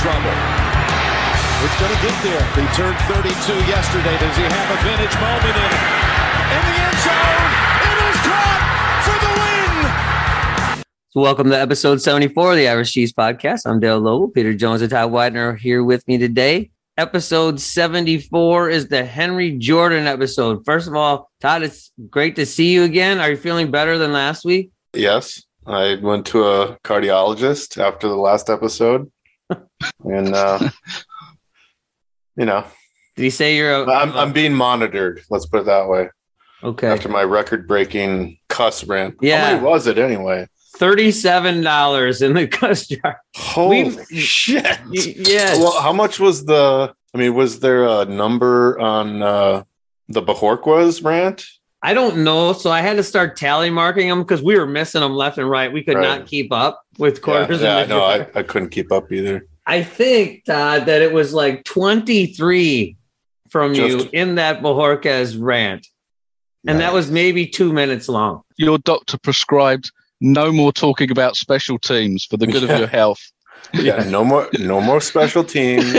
Trouble. It's going to get there. He turned 32 yesterday. Does he have a vintage moment in it? In the end zone. It is caught for the win. So welcome to episode 74 of the Average Cheese Podcast. I'm Dale Lowell. Peter Jones and Todd Widener are here with me today. Episode 74 is the Henry Jordan episode. First of all, Todd, it's great to see you again. Are you feeling better than last week? Yes, I went to a cardiologist after the last episode, and uh, you know, Did he say you're a, I'm I'm being monitored. Let's put it that way. okay? After my record-breaking cuss rant. Yeah. How many was it anyway? $37 in the cuss jar. Holy We- shit! Y- Yes. Well, how much was the? I mean, was there a number on uh, the Bojorquez rant? I don't know. So I had to start tally marking them because we were missing them left and right. We could Right. not keep up with quarters. Yeah, in yeah the no. I, I couldn't keep up either. I think Todd that it was like 23 from you in that Bojorquez rant. And that was maybe two minutes long. your doctor prescribed no more talking about special teams for the good Yeah. of your health. Yeah, no more, no more special teams.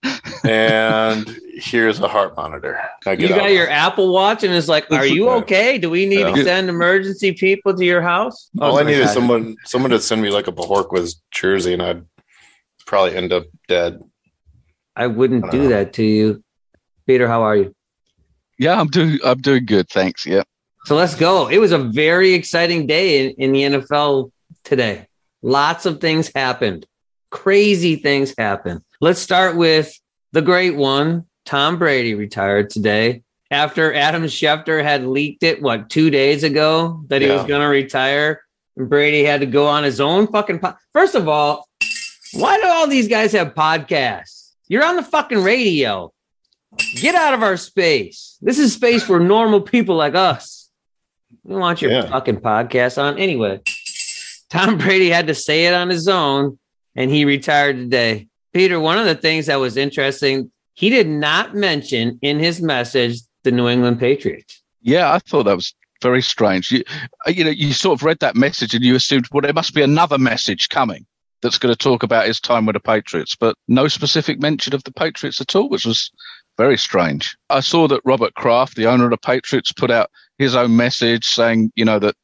and here's a heart monitor. I You got out. your Apple Watch and it's like, Are you okay? Do we need to send emergency people to your house? All Oh I my need is someone someone to send me like a Bojorquez jersey, and I'd probably end up dead. I wouldn't I do know. that to you. Peter, how are you? Yeah, I'm doing I'm doing good, thanks. Yeah. So let's go. It was a very exciting day in, in the NFL today. Lots of things happened. Crazy things happened. Let's start with the great one. Tom Brady retired today after Adam Schefter had leaked it, what, two days ago that he was going to retire. And Brady had to go on his own fucking. Po- First of all, why do all these guys have podcasts? You're on the fucking radio. Get out of our space. This is space for normal people like us. We don't want your Yeah. fucking podcast on. Anyway, Tom Brady had to say it on his own and he retired today. Peter, one of the things that was interesting, he did not mention in his message the New England Patriots. Yeah, I thought that was very strange. You, uh, you know, you sort of read that message and you assumed, well, there must be another message coming that's going to talk about his time with the Patriots, but no specific mention of the Patriots at all, which was very strange. I saw that Robert Kraft, the owner of the Patriots, put out his own message saying, you know, that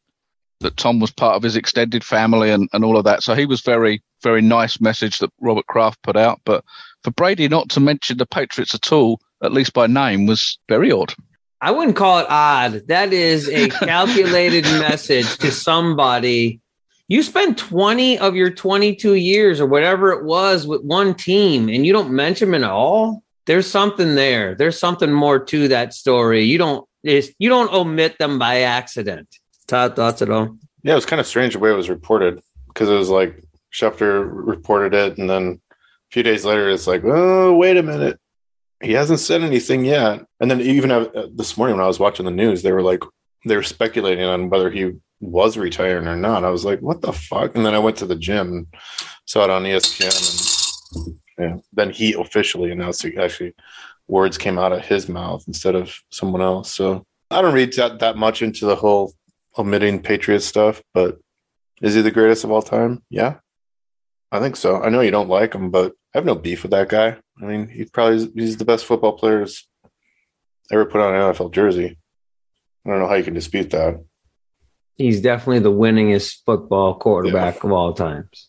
that Tom was part of his extended family and, and all of that. So he was very, very nice message that Robert Kraft put out. But for Brady not to mention the Patriots at all, at least by name, was very odd. I wouldn't call it odd. That is a calculated message to somebody. You spent 20 of your 22 years or whatever it was with one team and you don't mention them at all. There's something there. There's something more to that story. You don't you don't omit them by accident. Todd, thoughts at all? Yeah, it was kind of strange the way it was reported because it was like Schefter reported it, and then a few days later, it's like, oh, wait a minute, he hasn't said anything yet. And then even uh, this morning when I was watching the news, they were like, they were speculating on whether he was retiring or not. I was like, what the fuck? And then I went to the gym and saw it on ESPN, and yeah, then he officially announced it. Actually, words came out of his mouth instead of someone else. So I don't read that that much into the whole omitting Patriots stuff, but is he the greatest of all time? Yeah, I think so. I know you don't like him, but I have no beef with that guy. I mean, he probably he's the best football player who's ever put on an NFL jersey. I don't know how you can dispute that. He's definitely the winningest football quarterback of all times.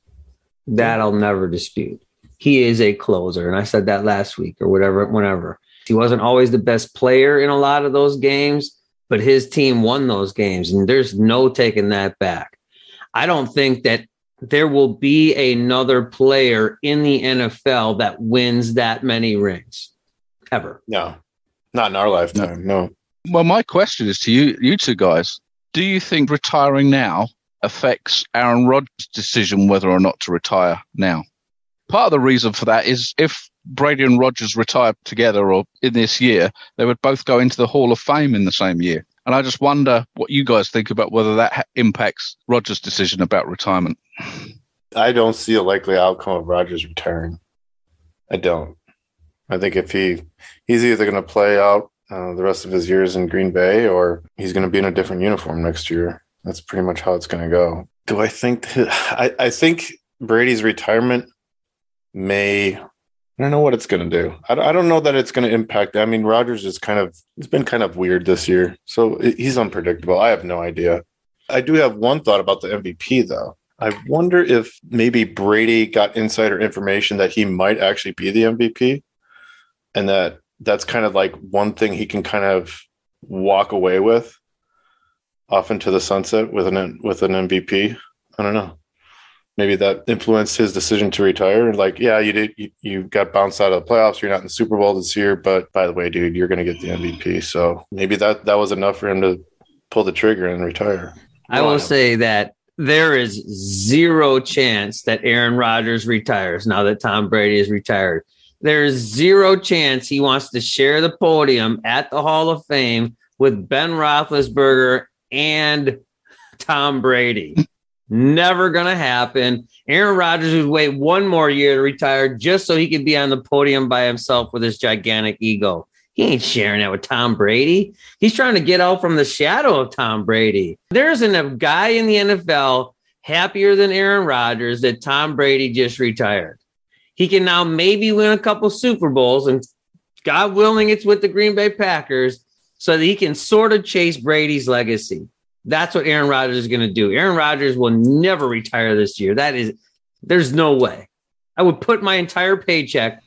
That I'll never dispute. He is a closer. And I said that last week or whatever, whenever. He wasn't always the best player in a lot of those games, but his team won those games. And there's no taking that back. I don't think that there will be another player in the NFL that wins that many rings ever. No, not in our lifetime. No. Well, my question is to you, you two guys. Do you think retiring now affects Aaron Rodgers' decision whether or not to retire now? Part of the reason for that is if Brady and Rodgers retire together or in this year, they would both go into the Hall of Fame in the same year. And I just wonder what you guys think about whether that ha- impacts Rodgers' decision about retirement. I don't see a likely outcome of Rodgers' retiring. I don't. I think if he he's either going to play out uh, the rest of his years in Green Bay or he's going to be in a different uniform next year. That's pretty much how it's going to go. Do I think? I I think Brady's retirement may. I don't know what it's going to do. I, I don't know that it's going to impact. I mean, Rodgers is kind of he's been kind of weird this year, so he's unpredictable. I have no idea. I do have one thought about the MVP though. I wonder if maybe Brady got insider information that he might actually be the MVP, and that that's kind of like one thing he can kind of walk away with off into the sunset with an with an MVP. I don't know maybe that influenced his decision to retire. Like, yeah, you did, you, you got bounced out of the playoffs. You're not in the Super Bowl this year, but by the way, dude, you're going to get the MVP. So maybe that that was enough for him to pull the trigger and retire. I will say that there is zero chance that Aaron Rodgers retires now that Tom Brady is retired. There's zero chance he wants to share the podium at the Hall of Fame with Ben Roethlisberger and Tom Brady. Never going to happen. Aaron Rodgers would wait one more year to retire just so he could be on the podium by himself with his gigantic ego. He ain't sharing that with Tom Brady. He's trying to get out from the shadow of Tom Brady. There isn't a guy in the NFL happier than Aaron Rodgers that Tom Brady just retired. He can now maybe win a couple Super Bowls, and God willing, it's with the Green Bay Packers, so that he can sort of chase Brady's legacy. That's what Aaron Rodgers is going to do. Aaron Rodgers will never retire this year. That is, there's no way. I would put my entire paycheck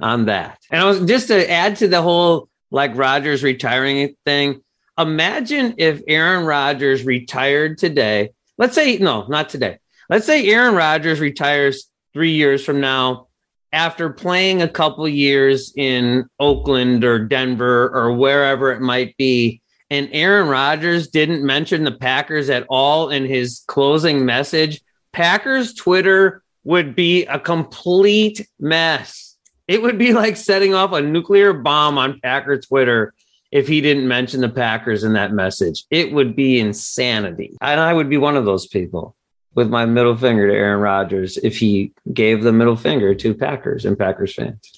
on that. And I was just to add to the whole like Rodgers retiring thing. Imagine if Aaron Rodgers retired today. Let's say, no, not today. Let's say Aaron Rodgers retires three years from now after playing a couple years in Oakland or Denver or wherever it might be and Aaron Rodgers didn't mention the Packers at all in his closing message, Packers Twitter would be a complete mess. It would be like setting off a nuclear bomb on Packer Twitter if he didn't mention the Packers in that message. It would be insanity. And I would be one of those people with my middle finger to Aaron Rodgers if he gave the middle finger to Packers and Packers fans.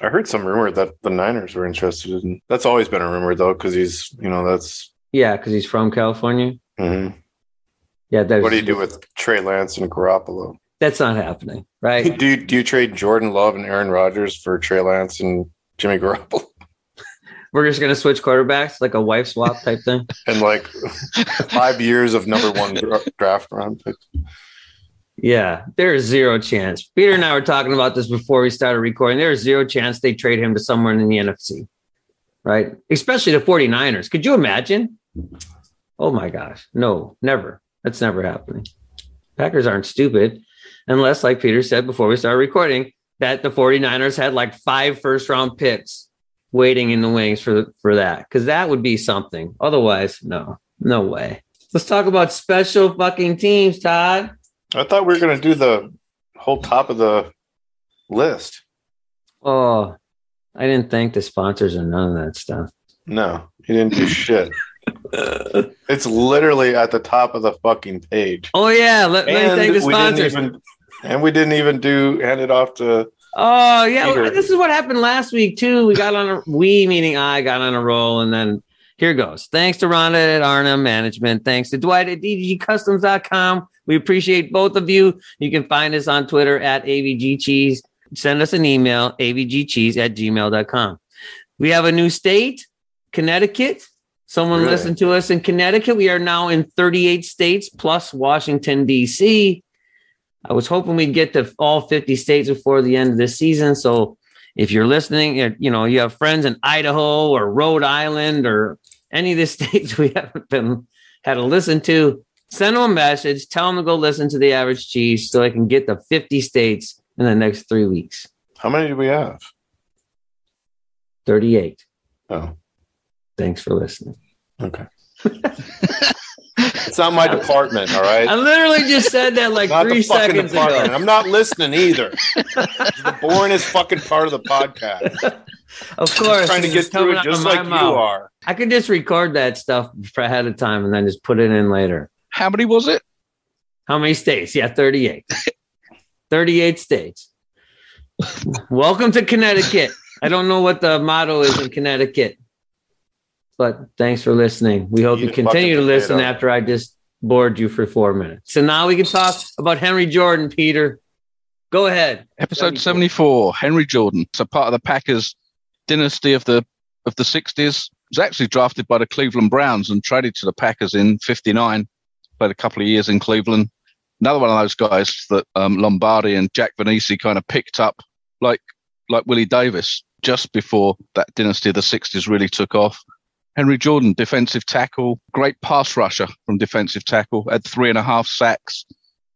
I heard some rumor that the Niners were interested in. That's always been a rumor though, because he's you know that's yeah, because he's from California. Mm-hmm. Yeah, what do you do with Trey Lance and Garoppolo? That's not happening, right? do you, do you trade Jordan Love and Aaron Rodgers for Trey Lance and Jimmy Garoppolo? We're just gonna switch quarterbacks, like a wife swap type thing, and like five years of number one draft round picks. Yeah, there's zero chance. Peter and I were talking about this before we started recording. There's zero chance they trade him to someone in the NFC, right? Especially the 49ers. Could you imagine? Oh my gosh. No, never. That's never happening. Packers aren't stupid, unless, like Peter said before we started recording, that the 49ers had like five first round picks waiting in the wings for, for that, because that would be something. Otherwise, no, no way. Let's talk about special fucking teams, Todd. I thought we were going to do the whole top of the list. Oh, I didn't thank the sponsors or none of that stuff. No, you didn't do shit. it's literally at the top of the fucking page. Oh yeah, let, let me thank the sponsors. Even, and we didn't even do hand it off to. Oh yeah, Peter. this is what happened last week too. We got on a we meaning I got on a roll, and then here goes. Thanks to Rhonda at Arnhem Management. Thanks to Dwight at DDGCustoms.com. We appreciate both of you. You can find us on Twitter at AVG Cheese. Send us an email, avgcheese at gmail.com. We have a new state, Connecticut. Someone really? listened to us in Connecticut. We are now in 38 states plus Washington, D.C. I was hoping we'd get to all 50 states before the end of this season. So if you're listening, you know, you have friends in Idaho or Rhode Island or any of the states we haven't been had to listen to, send them a message, tell them to go listen to the average cheese so I can get to 50 states in the next three weeks. How many do we have? 38. Oh. Thanks for listening. Okay. it's not my department, all right? I literally just said that like three seconds department. ago. I'm not listening either. It's the boringest fucking part of the podcast. Of course, trying to get through it just like you mouth. are. I could just record that stuff ahead of time and then just put it in later. How many was it? How many states? Yeah, 38. 38 states. Welcome to Connecticut. I don't know what the motto is in Connecticut, but thanks for listening. We hope Eat you continue to listen potato. after I just bored you for four minutes. So now we can talk about Henry Jordan, Peter. Go ahead. Episode 74. 74, Henry Jordan. So part of the Packers dynasty of the of the 60s. Was actually drafted by the Cleveland Browns and traded to the Packers in 59. Played a couple of years in Cleveland. Another one of those guys that um, Lombardi and Jack Vainisi kind of picked up like like Willie Davis just before that dynasty of the 60s really took off. Henry Jordan, defensive tackle, great pass rusher from defensive tackle, had three and a half sacks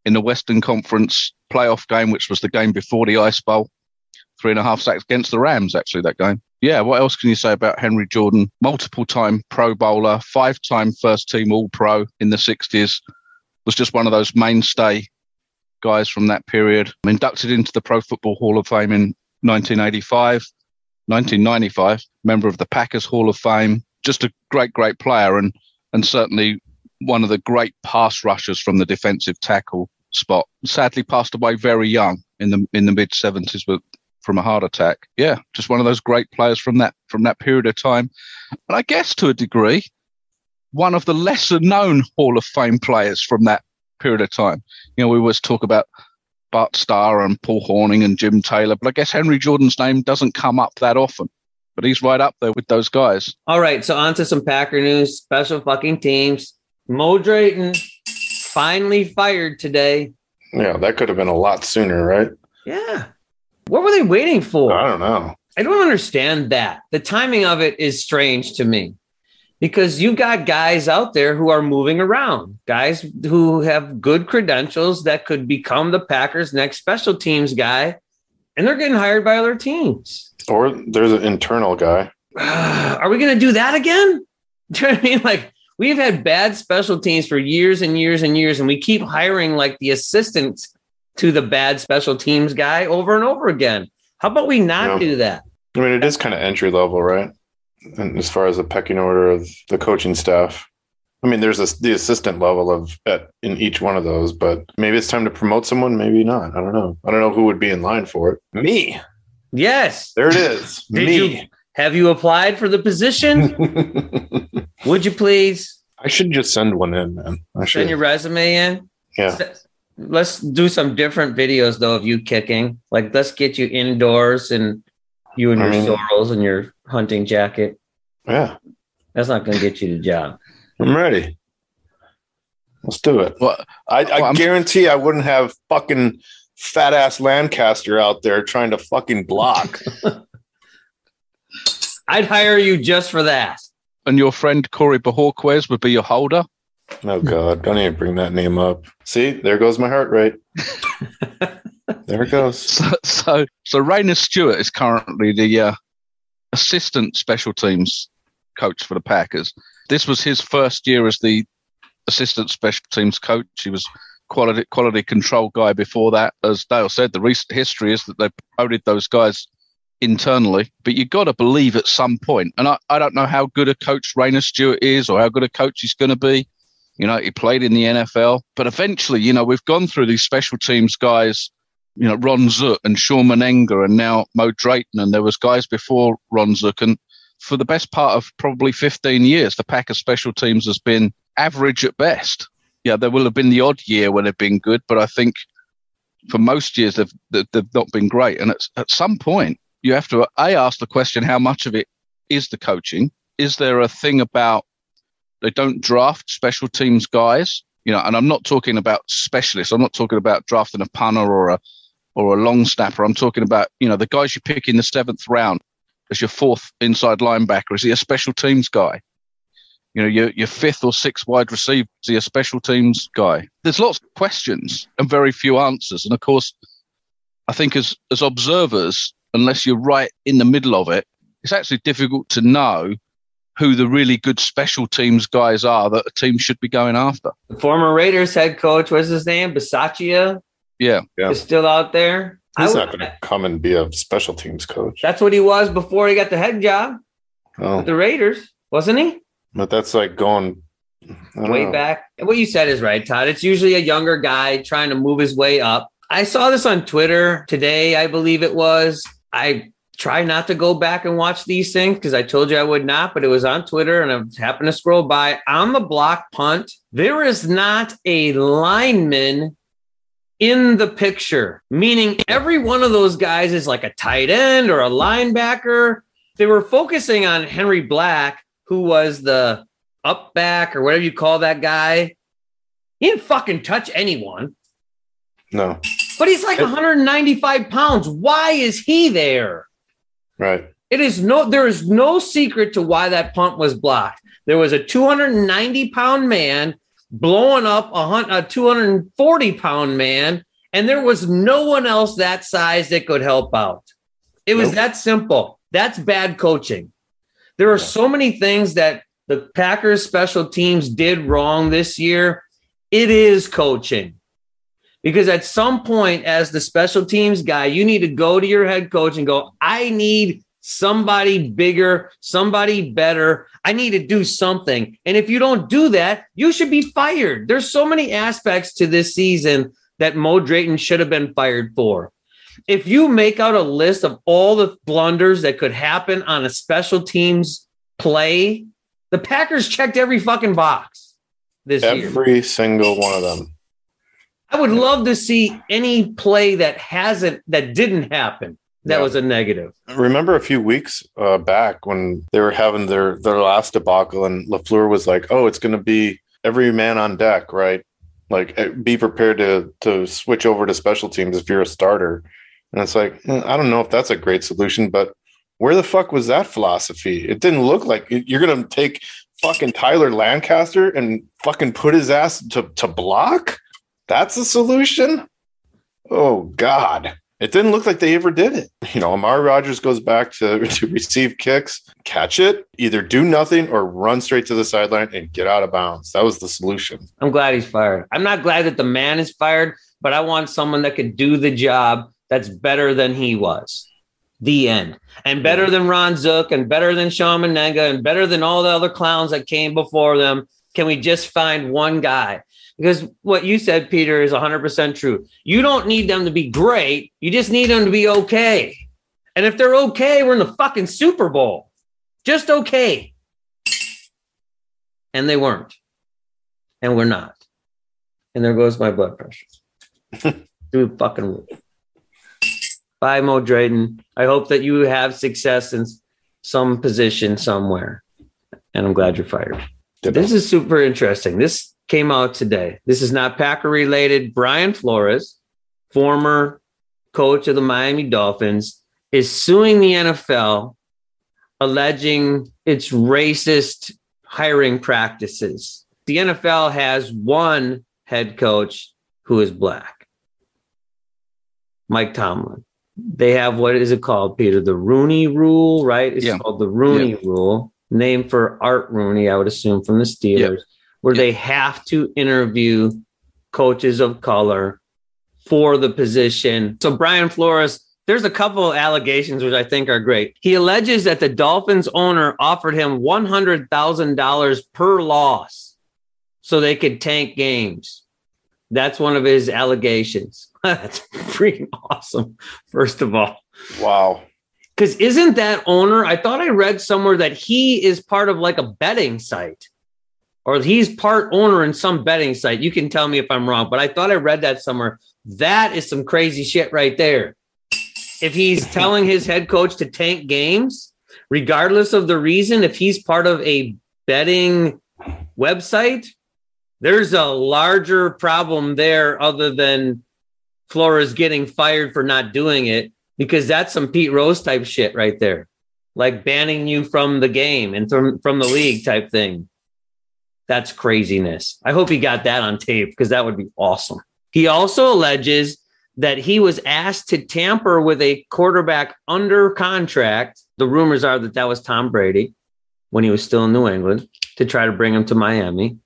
in the Western Conference playoff game, which was the game before the Ice Bowl. Three and a half sacks against the Rams, actually, that game. Yeah, what else can you say about Henry Jordan? Multiple time Pro Bowler, five time first team All Pro in the 60s, was just one of those mainstay guys from that period. Inducted into the Pro Football Hall of Fame in 1985, 1995, member of the Packers Hall of Fame. Just a great, great player, and and certainly one of the great pass rushers from the defensive tackle spot. Sadly, passed away very young in the in the mid 70s, but from a heart attack. Yeah, just one of those great players from that from that period of time, and I guess to a degree, one of the lesser known Hall of Fame players from that period of time. You know, we always talk about Bart Starr and Paul Hornung and Jim Taylor, but I guess Henry Jordan's name doesn't come up that often. But he's right up there with those guys. All right, so on to some Packer news. Special fucking teams. Mo Drayton finally fired today. Yeah, that could have been a lot sooner, right? Yeah. What were they waiting for? I don't know. I don't understand that. The timing of it is strange to me because you've got guys out there who are moving around, guys who have good credentials that could become the Packers' next special teams guy, and they're getting hired by other teams. Or there's an internal guy. Are we going to do that again? Do you know what I mean? Like, we've had bad special teams for years and years and years, and we keep hiring like the assistant to the bad special teams guy over and over again. How about we not Yeah. do that? I mean, it is kind of entry level, right? And as far as the pecking order of the coaching staff, I mean, there's a, the assistant level of at in each one of those, but maybe it's time to promote someone, maybe not. I don't know. I don't know who would be in line for it. Me. Yes. There it is. Did Me. Have you applied for the position? Would you please I should just send one in, man. I should. send your resume in? yeah. Let's do some different videos though of you kicking. Like let's get you indoors and you and I your mean- sorrels and your hunting jacket. Yeah. That's not going to get you the job. I'm ready. Let's do it. Well, I, I Well, guarantee I wouldn't have fucking fat ass Lancaster out there trying to fucking block. I'd hire you just for that. and your friend Corey Bojorquez would be your holder. Oh God, don't even bring that name up. See, there goes my heart rate. there it goes. So, so, so Rayna Stewart is currently the uh, assistant special teams coach for the Packers. This was his first year as the assistant special teams coach. He was quality quality control guy before that. As Dale said, the recent history is that they promoted those guys internally. But you've got to believe at some point, and I, I don't know how good a coach Rayna Stewart is or how good a coach he's going to be. You know, he played in the NFL, but eventually, you know, we've gone through these special teams guys you know, Ron Zook and Shawn Mennenga and now Mo Drayton. And there was guys before Ron Zook. And for the best part of probably 15 years, the Packers special teams has been average at best. Yeah, there will have been the odd year when they've been good, but I think for most years they've, they've not been great. And at, at some point, you have to, A, ask the question, how much of it is the coaching? Is there a thing about they don't draft special teams guys? You know, and I'm not talking about specialists. I'm not talking about drafting a punter or a or a long snapper. I'm talking about, you know, the guys you pick in the seventh round as your fourth inside linebacker. Is he a special teams guy? You know, your, your fifth or sixth wide receiver, is he a special teams guy? There's lots of questions and very few answers. And of course, I think as, as observers, unless you're right in the middle of it, it's actually difficult to know who the really good special teams guys are that a team should be going after. The former Raiders head coach, what's his name? Bisaccia Yeah. Yeah. is still out there. He's would- not going to come and be a special teams coach. That's what he was before he got the head job Oh, with the Raiders, wasn't he? but that's like going way know. back. What you said is right, Todd. It's usually a younger guy trying to move his way up. I saw this on Twitter today, I believe it was. I try not to go back and watch these things because I told you I would not, but it was on Twitter and I happened to scroll by. On the block punt, there is not a lineman in the picture, meaning every one of those guys is like a tight end or a linebacker. They were focusing on Henry Black, who was the up back or whatever you call that guy. He didn't fucking touch anyone, No, but he's like 195 pounds. Why is he there? Right. It is no, there is no secret to why that punt was blocked. There was a 290 pound man blowing up a, 240 pound man, and there was no one else that size that could help out. It was Nope. that simple. That's bad coaching. There are so many things that the Packers special teams did wrong this year. It is coaching. Because at some point, as the special teams guy, you need to go to your head coach and go, I need somebody bigger, somebody better. I need to do something. And if you don't do that, you should be fired. There's so many aspects to this season that Mo Drayton should have been fired for. If you make out a list of all the blunders that could happen on a special teams play, the Packers checked every fucking box this year. Every single one of them. I would love to see any play that hasn't that didn't happen. That Yeah. was a negative. Remember a few weeks uh, back when they were having their their last debacle, and LaFleur was like, "Oh, it's going to be every man on deck, right? Like, eh, be prepared to to switch over to special teams if you're a starter." And it's like, eh, I don't know if that's a great solution, but where the fuck was that philosophy? It didn't look like you're going to take fucking Tyler Lancaster and fucking put his ass to to block. That's a solution. Oh God. It didn't look like they ever did it. You know, Amari Rodgers goes back to, to receive kicks, catch it, either do nothing or run straight to the sideline and get out of bounds. That was the solution. I'm glad he's fired. I'm not glad that the man is fired, but I want someone that could do the job that's better than he was. The end. And better than Ron Zook and better than Shawn Mennenga and better than all the other clowns that came before them. Can we just find one guy? Because what you said, Peter, is 100% true. You don't need them to be great. You just need them to be okay. And if they're okay, we're in the fucking Super Bowl. Just okay. And they weren't. And we're not. And there goes my blood pressure. Dude, fucking. Bye, Mo Drayton. I hope that you have success in some position somewhere. And I'm glad you're fired. This is super interesting. This came out today. This is not Packer related. Brian Flores, former coach of the Miami Dolphins, is suing the NFL, alleging its racist hiring practices. The NFL has one head coach who is black, Mike Tomlin. They have what is it called, Peter? The Rooney Rule, right? It's Yeah. called the Rooney Rule, named for Art Rooney, I would assume, from the Steelers, where they have to interview coaches of color for the position. So Brian Flores, there's a couple of allegations which I think are great. He alleges that the Dolphins owner offered him $100,000 per loss so they could tank games. That's one of his allegations. That's freaking awesome, first of all. Wow. Because isn't that owner? I thought I read somewhere that he is part of like a betting site or he's part owner in some betting site. You can tell me if I'm wrong, but I thought I read that somewhere. That is some crazy shit right there. If he's telling his head coach to tank games, regardless of the reason, if he's part of a betting website, there's a larger problem there other than Flores getting fired for not doing it because that's some Pete Rose type shit right there. Like banning you from the game and from, from the league type thing. That's craziness. I hope he got that on tape because that would be awesome. He also alleges that he was asked to tamper with a quarterback under contract. The rumors are that that was Tom Brady. when he was still in New England to try to bring him to Miami.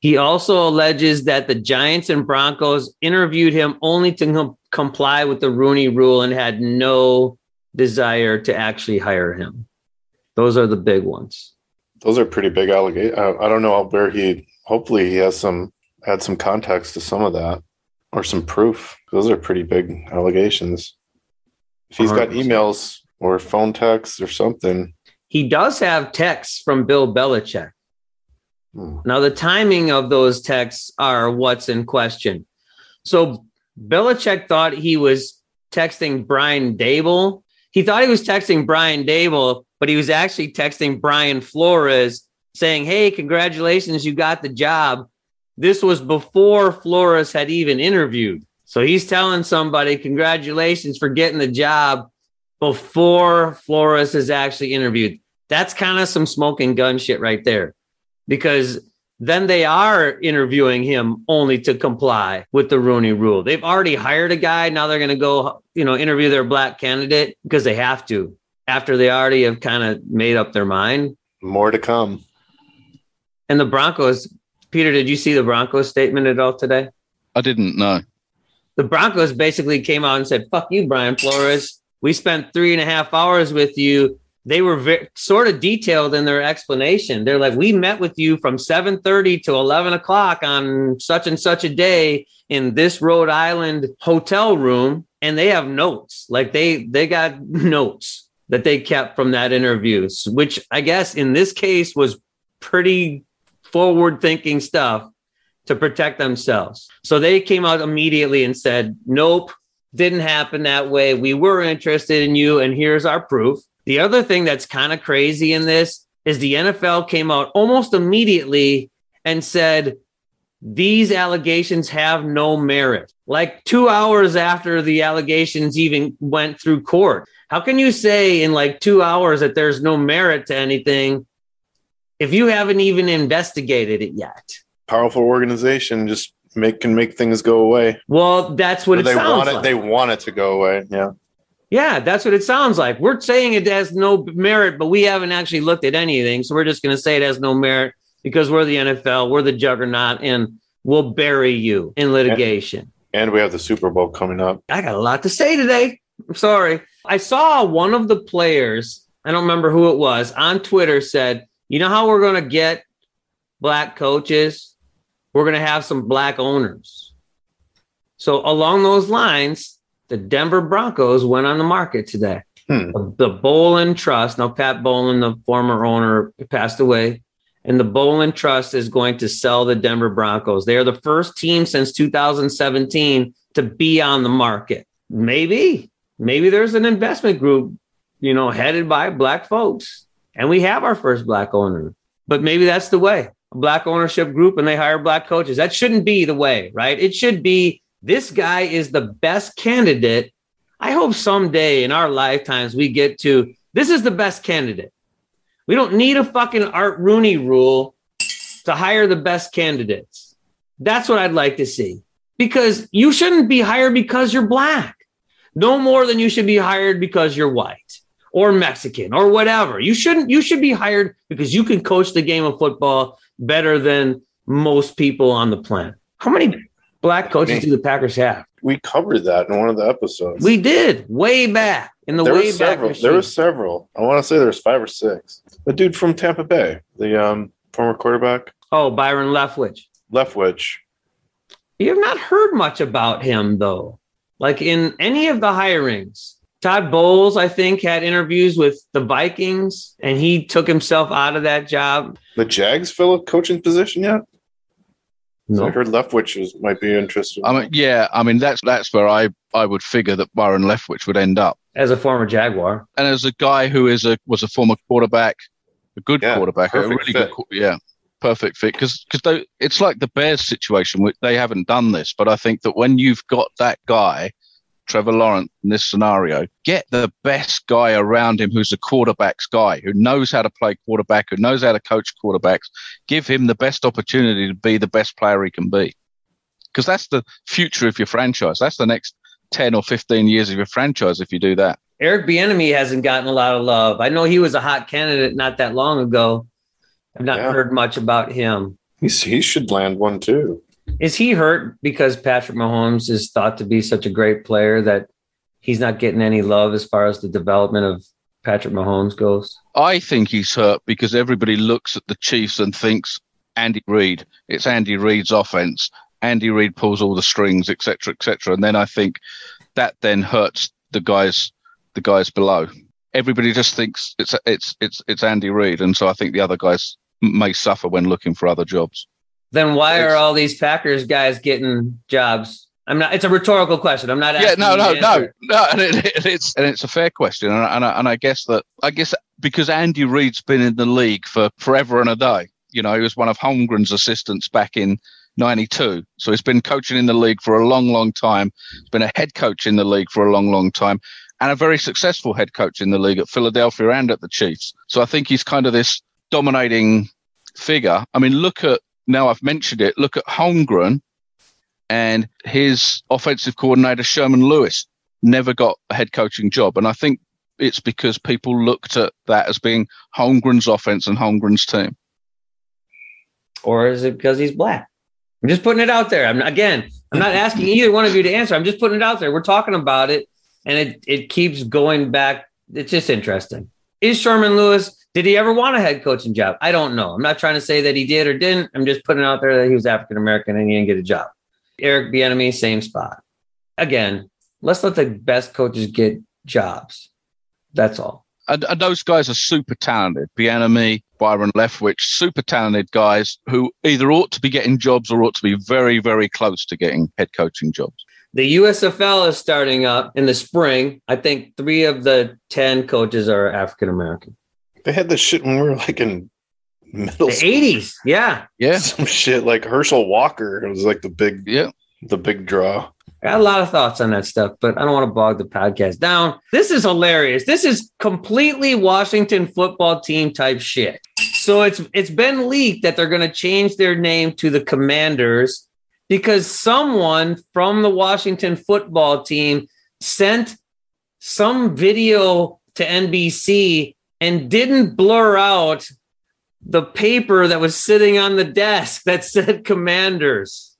He also alleges that the Giants and Broncos interviewed him only to com- comply with the Rooney rule and had no desire to actually hire him. Those are the big ones. Those are pretty big allegations. I, I don't know where he. Hopefully, he has some had some context to some of that or some proof. Those are pretty big allegations. If he's got 100%. emails or phone texts or something, He does have texts from Bill Belichick. Hmm. Now, the timing of those texts are what's in question. So, Belichick thought he was texting Brian Daboll. He thought he was texting Brian Daboll, but he was actually texting Brian Flores saying, Hey, congratulations, you got the job. This was before Flores had even interviewed. So he's telling somebody, Congratulations for getting the job before Flores has actually interviewed. That's kind of some smoking gun shit right there because then they are interviewing him only to comply with the Rooney rule. They've already hired a guy. Now they're going to go, you know, interview their black candidate because they have to after they already have kind of made up their mind. more to come. And the Broncos, Peter, did you see the Broncos statement at all today? I didn't know. The Broncos basically came out and said, fuck you, Brian Flores. We spent three and a half hours with you. They were ve- sort of detailed in their explanation. They're like, we met with you from 7.30 to 11 o'clock on such and such a day in this Rhode Island hotel room. And they have notes. Like they, they got notes that they kept from that interview, which I guess in this case was pretty forward thinking stuff to protect themselves. So they came out immediately and said, Nope, didn't happen that way. We were interested in you, and here's our proof. The other thing that's kind of crazy in this is the NFL came out almost immediately and said, These allegations have no merit. Like two hours after the allegations even went through court. How can you say in like two hours that there's no merit to anything if you haven't even investigated it yet? Powerful organization just make can make things go away. Well, that's what they want it. like. They want it to go away. Yeah. Yeah, that's what it sounds like. We're saying it has no merit, but we haven't actually looked at anything. So we're just going to say it has no merit because we're the NFL, we're the juggernaut, and we'll bury you in litigation. And we have the Super Bowl coming up. I got a lot to say today. I'm sorry. I saw one of the players, I don't remember who it was, on Twitter said, You know how we're going to get black coaches? We're going to have some black owners. So, along those lines, the Denver Broncos went on the market today. Hmm. The, Bowlen Trust, now Pat Bowlen, the former owner, passed away. And the Bowlen Trust is going to sell the Denver Broncos. They are the first team since 2017 to be on the market. Maybe, maybe there's an investment group, you know, headed by black folks, and we have our first black owner. But maybe that's the way a black ownership group and they hire black coaches. That shouldn't be the way, right? It should be this guy is the best candidate. I hope someday in our lifetimes we get to this is the best candidate. We don't need a fucking Art Rooney rule to hire the best candidates. That's what I'd like to see because you shouldn't be hired because you're black, no more than you should be hired because you're white or Mexican or whatever. You shouldn't, you should be hired because you can coach the game of football better than most people on the planet. How many black coaches do the Packers have? We covered that in one of the episodes. We did way back in the there way back. machine. There were several. I want to say there's five or six. The dude from Tampa Bay, the um, former quarterback, oh, Byron Leftwich. Leftwich. You have not heard much about him though. Like in any of the hirings, Todd Bowles, I think, had interviews with the Vikings and he took himself out of that job. The Jags fill a coaching position yet? I heard Leftwich was, might be interested. I mean, yeah, I mean that's that's where I I would figure that Byron Leftwich would end up. As a former Jaguar. And as a guy who is a was a former quarterback, a good Yeah, quarterback, a really fit. good, yeah, perfect fit. Because because it's like the Bears situation. which They haven't done this, but I think that when you've got that guy, Trevor Lawrence, in this scenario, get the best guy around him who's a quarterbacks guy who knows how to play quarterback, who knows how to coach quarterbacks. Give him the best opportunity to be the best player he can be. Because that's the future of your franchise. That's the next 10 or 15 years of your franchise if you do that. Eric Bieniemy hasn't gotten a lot of love. I know he was a hot candidate not that long ago. I've not Yeah. heard much about him. He's, he should land one too. Is he hurt because Patrick Mahomes is thought to be such a great player that he's not getting any love as far as the development of Patrick Mahomes goes? I think he's hurt because everybody looks at the Chiefs and thinks Andy Reid. It's Andy Reid's offense. Andy Reid pulls all the strings, etc., etc. And then I think that then hurts the guys, the guys below. Everybody just thinks it's it's it's it's Andy Reid, and so I think the other guys may suffer when looking for other jobs. Then why are all these Packers guys getting jobs? I'm not. It's a rhetorical question. I'm not. Yeah, no, no, no, no, and it, it- it's and it's a fair question, and I, and, I, and I guess that I guess because Andy Reid's been in the league for forever and a day. You know, he was one of Holmgren's assistants back in '92, so he's been coaching in the league for a long, long time. He's been a head coach in the league for a long, long time, and a very successful head coach in the league at Philadelphia and at the Chiefs. So I think he's kind of this dominating figure. I mean, look at now I've mentioned it. Look at Holmgren and his offensive coordinator Sherman Lewis never got a head coaching job, and I think it's because people looked at that as being Holmgren's offense and Holmgren's team. or is it because he's black? I'm just putting it out there. I'm again, I'm not asking either one of you to answer. I'm just putting it out there. We're talking about it, and it it keeps going back. It's just interesting. Is Sherman Lewis? Did he ever want a head coaching job? I don't know. I'm not trying to say that he did or didn't. I'm just putting out there that he was African American and he didn't get a job. Eric Bieniemy, same spot. Again, let's let the best coaches get jobs. That's all. And, and those guys are super talented. Bieniemy, Byron Leftwich, super talented guys who either ought to be getting jobs or ought to be very, very close to getting head coaching jobs. The USFL is starting up in the spring. I think three of the 10 coaches are African American. They had this shit when we were like in middle The school. 80s. Yeah. Yeah, Some shit like Herschel Walker. It was like the big, yeah. the big draw. I got a lot of thoughts on that stuff, but I don't want to bog the podcast down. This is hilarious. This is completely Washington football team type shit. So it's it's been leaked that they're going to change their name to the Commanders because someone from the Washington football team sent some video to NBC and didn't blur out the paper that was sitting on the desk that said Commanders.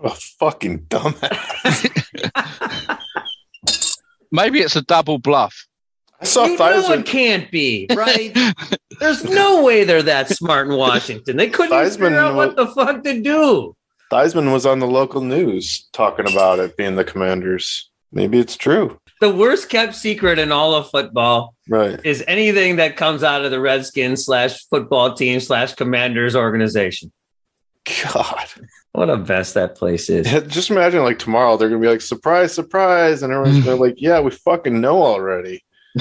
A fucking dumbass. Maybe it's a double bluff. I saw you know it can't be, right? There's no way they're that smart in Washington. They couldn't even Theismann figure out what the fuck to do. Theismann was on the local news talking about it being the Commanders. Maybe it's true. The worst kept secret in all of football Right. is anything that comes out of the Redskins slash football team slash Commanders organization. God. What a mess that place is. Just imagine like tomorrow they're gonna be like surprise, surprise, and everyone's gonna be like, yeah, we fucking know already.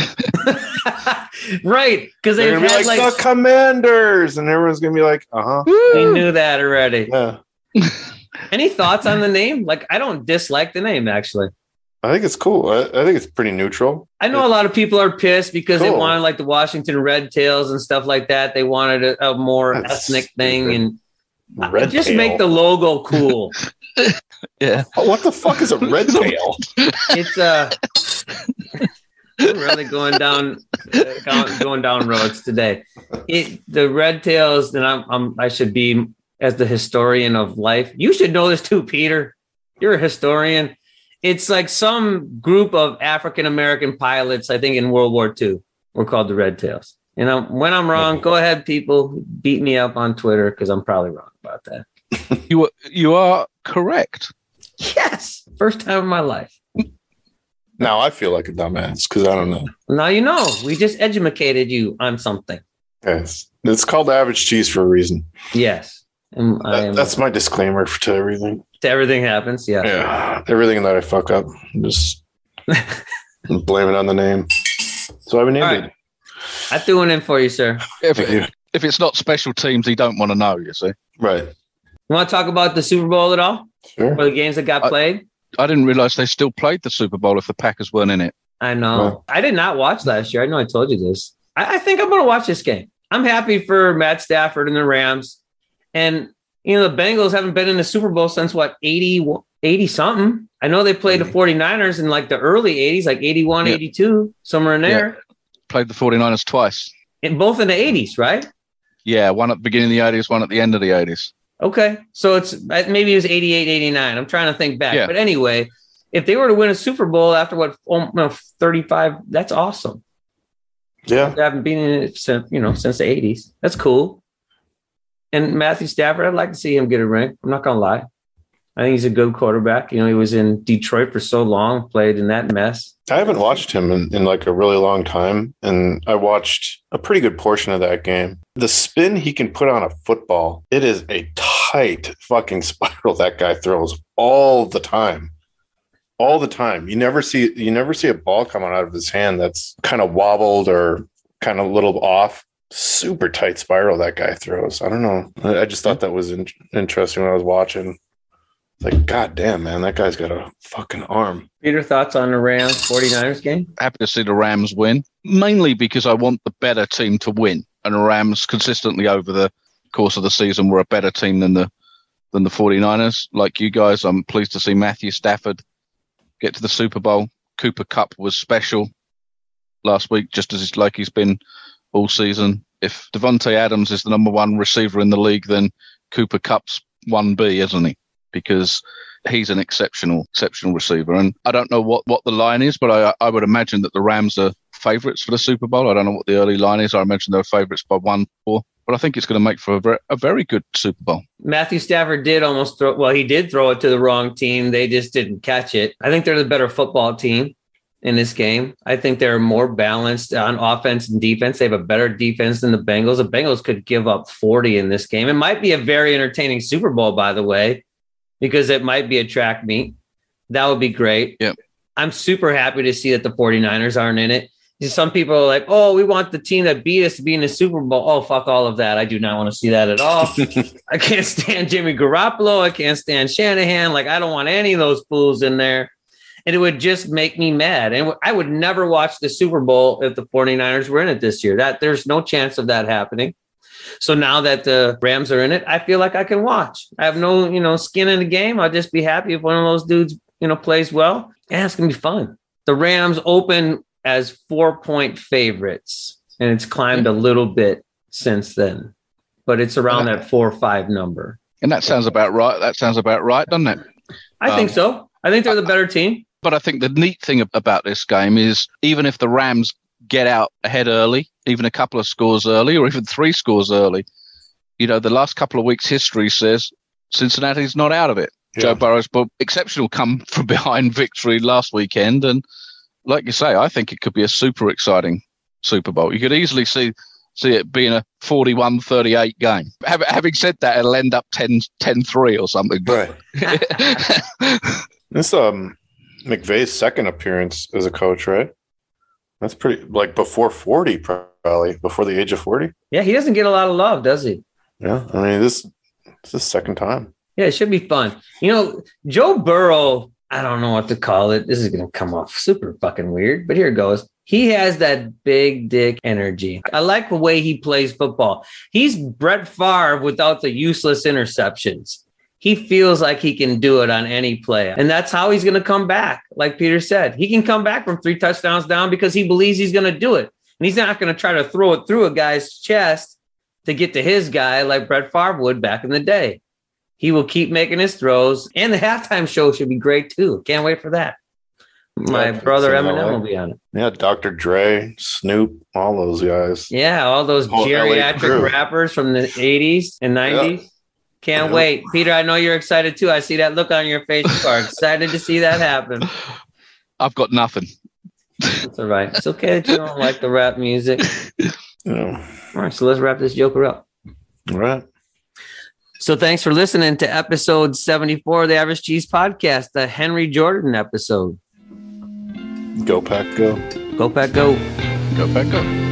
right, because They're they've gonna be like, like, the Commanders, and everyone's gonna be like, uh huh, they knew that already. yeah. Any thoughts on the name? Like, I don't dislike the name actually. I think it's cool. I, I think it's pretty neutral. I know a lot of people are pissed because they wanted like the Washington Red Tails and stuff like that. They wanted a, a more That's ethnic thing and Red just tail. make the logo cool. Yeah. Oh, what the fuck is a red tail? it's uh we're really going down uh, going- going down roads today. It, the Red Tails, and I'm, I'm I should be as the historian of life. You should know this too, Peter. You're a historian. It's like some group of African American pilots, I think, in World War II, were called the Red Tails. And um, when I'm wrong, go ahead, people, beat me up on Twitter because I'm probably wrong about that. You are, you are correct. Yes, first time in my life. now I feel like a dumbass because I don't know. Now you know. We just educated you on something. Yes, it's called average cheese for a reason. Yes. And I That- am, that's my disclaimer for to everything. To everything happens. Yeah. Yeah, everything that I fuck up, just blame it on the name. So I've been All named. right. I threw one in for you, sir. If, Thank you. if it's not special teams, he don't want to know. You see, Right. You want to talk about the Super Bowl at all? Sure. Or the games that got I- played? I didn't realize they still played the Super Bowl if the Packers weren't in it. I know. I did not watch last year. I know I told you this. I, I think I'm going to watch this game. I'm happy for Matt Stafford and the Rams. And, you know, the Bengals haven't been in the Super Bowl since what, 80, 80 something. I know they played the 49ers in like the early 80s, like 81, Yeah. 82, somewhere in there. Played the 49ers twice. In both in the 80s, right? Yeah, one at the beginning of the 80s, one at the end of the 80s. Okay. So it's uh, maybe it was 88, 89. I'm trying to think back. Yeah. But anyway, if they were to win a Super Bowl after what, um, no, 35, that's awesome. Yeah. They haven't been in it since, you know, since the 80s. That's cool. And Matthew Stafford, I'd like to see him get a ring. I'm not going to lie. I think he's a good quarterback. You know, he was in Detroit for so long, played in that mess. I haven't watched him in, in like a really long time, and I watched a pretty good portion of that game. The spin he can put on a football, it is a tight fucking spiral that guy throws all the time. All the time. You never see you never see a ball coming out of his hand that's kind of wobbled or kind of a little off. Super tight spiral that guy throws. I don't know. I, I just thought that was in, interesting when I was watching. Like, god damn, man, that guy's got a fucking arm. Peter, thoughts on the Rams 49ers game? Happy to see the Rams win, mainly because I want the better team to win. And the Rams consistently over the course of the season were a better team than the than the 49ers. Like you guys, I'm pleased to see Matthew Stafford get to the Super Bowl. Cooper Kupp was special last week, just as it's like he's been all season. If Davante Adams is the number one receiver in the league, then Cooper Kupp's one B, isn't he? Because he's an exceptional, exceptional receiver. And I don't know what, what the line is, but I, I would imagine that the Rams are favourites for the Super Bowl. I don't know what the early line is. I imagine they're favourites by one, four. But I think it's going to make for a very, a very good Super Bowl. Matthew Stafford did almost throw, well, he did throw it to the wrong team. They just didn't catch it. I think they're the better football team in this game. I think they're more balanced on offense and defense. They have a better defense than the Bengals. The Bengals could give up 40 in this game. It might be a very entertaining Super Bowl, by the way, because it might be a track meet. That would be great. Yep. I'm super happy to see that the 49ers aren't in it. Some people are like, oh, we want the team that beat us to be in the Super Bowl. Oh, fuck all of that. I do not want to see that at all. I can't stand Jimmy Garoppolo. I can't stand Shanahan. Like, I don't want any of those fools in there. And it would just make me mad. And I would never watch the Super Bowl if the 49ers were in it this year. That there's no chance of that happening. So now that the Rams are in it, I feel like I can watch. I have no, you know, skin in the game. I'll just be happy if one of those dudes, you know, plays well. And it's gonna be fun. The Rams open as four point favorites, and it's climbed a little bit since then, but it's around that four or five number. And that sounds about right. That sounds about right, doesn't it? I think Um, so. I think they're the better team. But I think the neat thing about this game is even if the Rams get out ahead early, even a couple of scores early, or even three scores early, you know, the last couple of weeks' history says Cincinnati's not out of it. Joe Burrow's but exceptional come from behind victory last weekend. And like you say, I think it could be a super exciting Super Bowl. You could easily see see it being a 41 38 game. Hav- Having said that, it'll end up 10 10 3 or something. Right. This um McVay's second appearance as a coach, right? That's pretty like before forty, probably before the age of forty. Yeah, he doesn't get a lot of love, does he? Yeah, I mean this this is the second time. Yeah, it should be fun. You know, Joe Burrow, I don't know what to call it. This is going to come off super fucking weird, but here it goes. He has that big dick energy. I like the way he plays football. He's Brett Favre without the useless interceptions. He feels like he can do it on any play. And that's how he's going to come back. Like Peter said, he can come back from three touchdowns down because he believes he's going to do it. And he's not going to try to throw it through a guy's chest to get to his guy like Brett Favre would back in the day. He will keep making his throws, and the halftime show should be great too. Can't wait for that. My Yeah, brother Eminem will be on it. Yeah, Dr. Dre, Snoop, all those guys. Yeah, all those LA geriatric rappers from the 80s and 90s. Can't Yeah. wait. Peter, I know you're excited too. I see that look on your face. You are excited to see that happen. I've got nothing. It's all right. It's okay that you don't like the rap music. Yeah. All right, so let's wrap this joker up. All right. So thanks for listening to episode 74 of the Average Cheese Podcast, the Henry Jordan episode. Go pack go. Go Pack Go. Go back up.